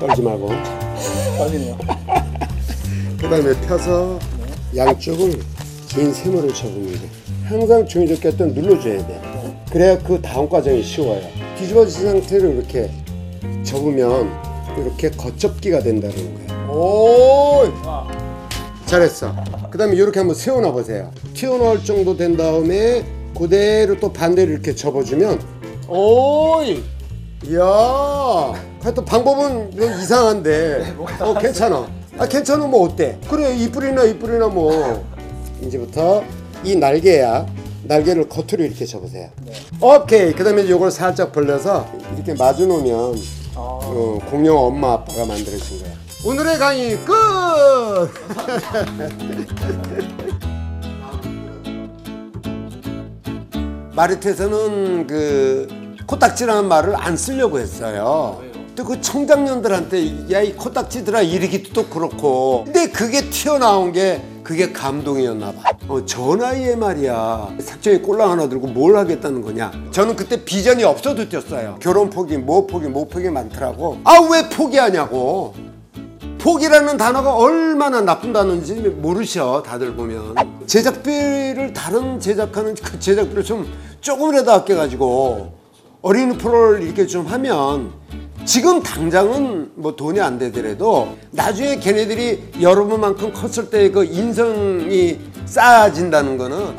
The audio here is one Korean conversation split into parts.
떨지 말고. 떨리네요. 그 다음에 펴서 양쪽을 긴 세모를 접으면 돼. 항상 중의적 곁을 눌러줘야 돼. 그래야 그 다음 과정이 쉬워요. 뒤집어진 상태로 이렇게 접으면 이렇게 겉접기가 된다는 거예요. 오! 잘했어. 그 다음에 이렇게 한번 세워놔 보세요. 튀어나올 정도 된 다음에 그대로 또 반대로 이렇게 접어주면 오이! 이야! 하여튼 방법은 좀 이상한데 어 괜찮아. 아 괜찮아 뭐 어때? 그래 이뿔이나 이뿔이나 뭐 이제부터 이 날개야 날개를 겉으로 이렇게 접으세요. 오케이. 그 다음에 이걸 살짝 벌려서 이렇게 마주 놓으면 어, 공룡 엄마 아빠가 만들어진 거야. 오늘의 강의 끝! 마리트에서는 그 코딱지라는 말을 안 쓰려고 했어요. 또 그 청장년들한테 야 이 코딱지들아 이러기도 또 그렇고 근데 그게 튀어나온 게 그게 감동이었나 봐. 어, 저 나이에 말이야 삭정이 꼴랑 하나 들고 뭘 하겠다는 거냐. 저는 그때 비전이 없어도 뛰었어요. 결혼 포기, 뭐 포기, 뭐 포기 많더라고. 아 왜 포기하냐고. 포기라는 단어가 얼마나 나쁜 단어인지 모르셔 다들 보면 제작비를 다른 제작하는 그 제작비를 좀 조금이라도 아껴가지고 어린이 프로를 이렇게 좀 하면 지금 당장은 뭐 돈이 안 되더라도 나중에 걔네들이 여러분만큼 컸을 때 그 인성이 쌓아진다는 거는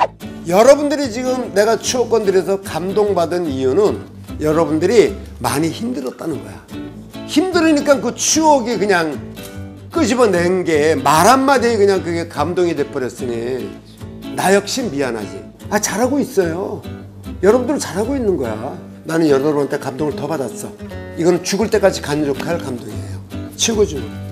여러분들이 지금 내가 추억권들에서 감동받은 이유는 여러분들이 많이 힘들었다는 거야 힘들으니까 그 추억이 그냥 끄집어낸 게 말 한마디에 그냥 그게 감동이 돼버렸으니 나 역시 미안하지. 아 잘하고 있어요. 여러분들은 잘하고 있는 거야. 나는 여러분한테 감동을 더 받았어. 이거는 죽을 때까지 간직할 감동이에요. 최고죠.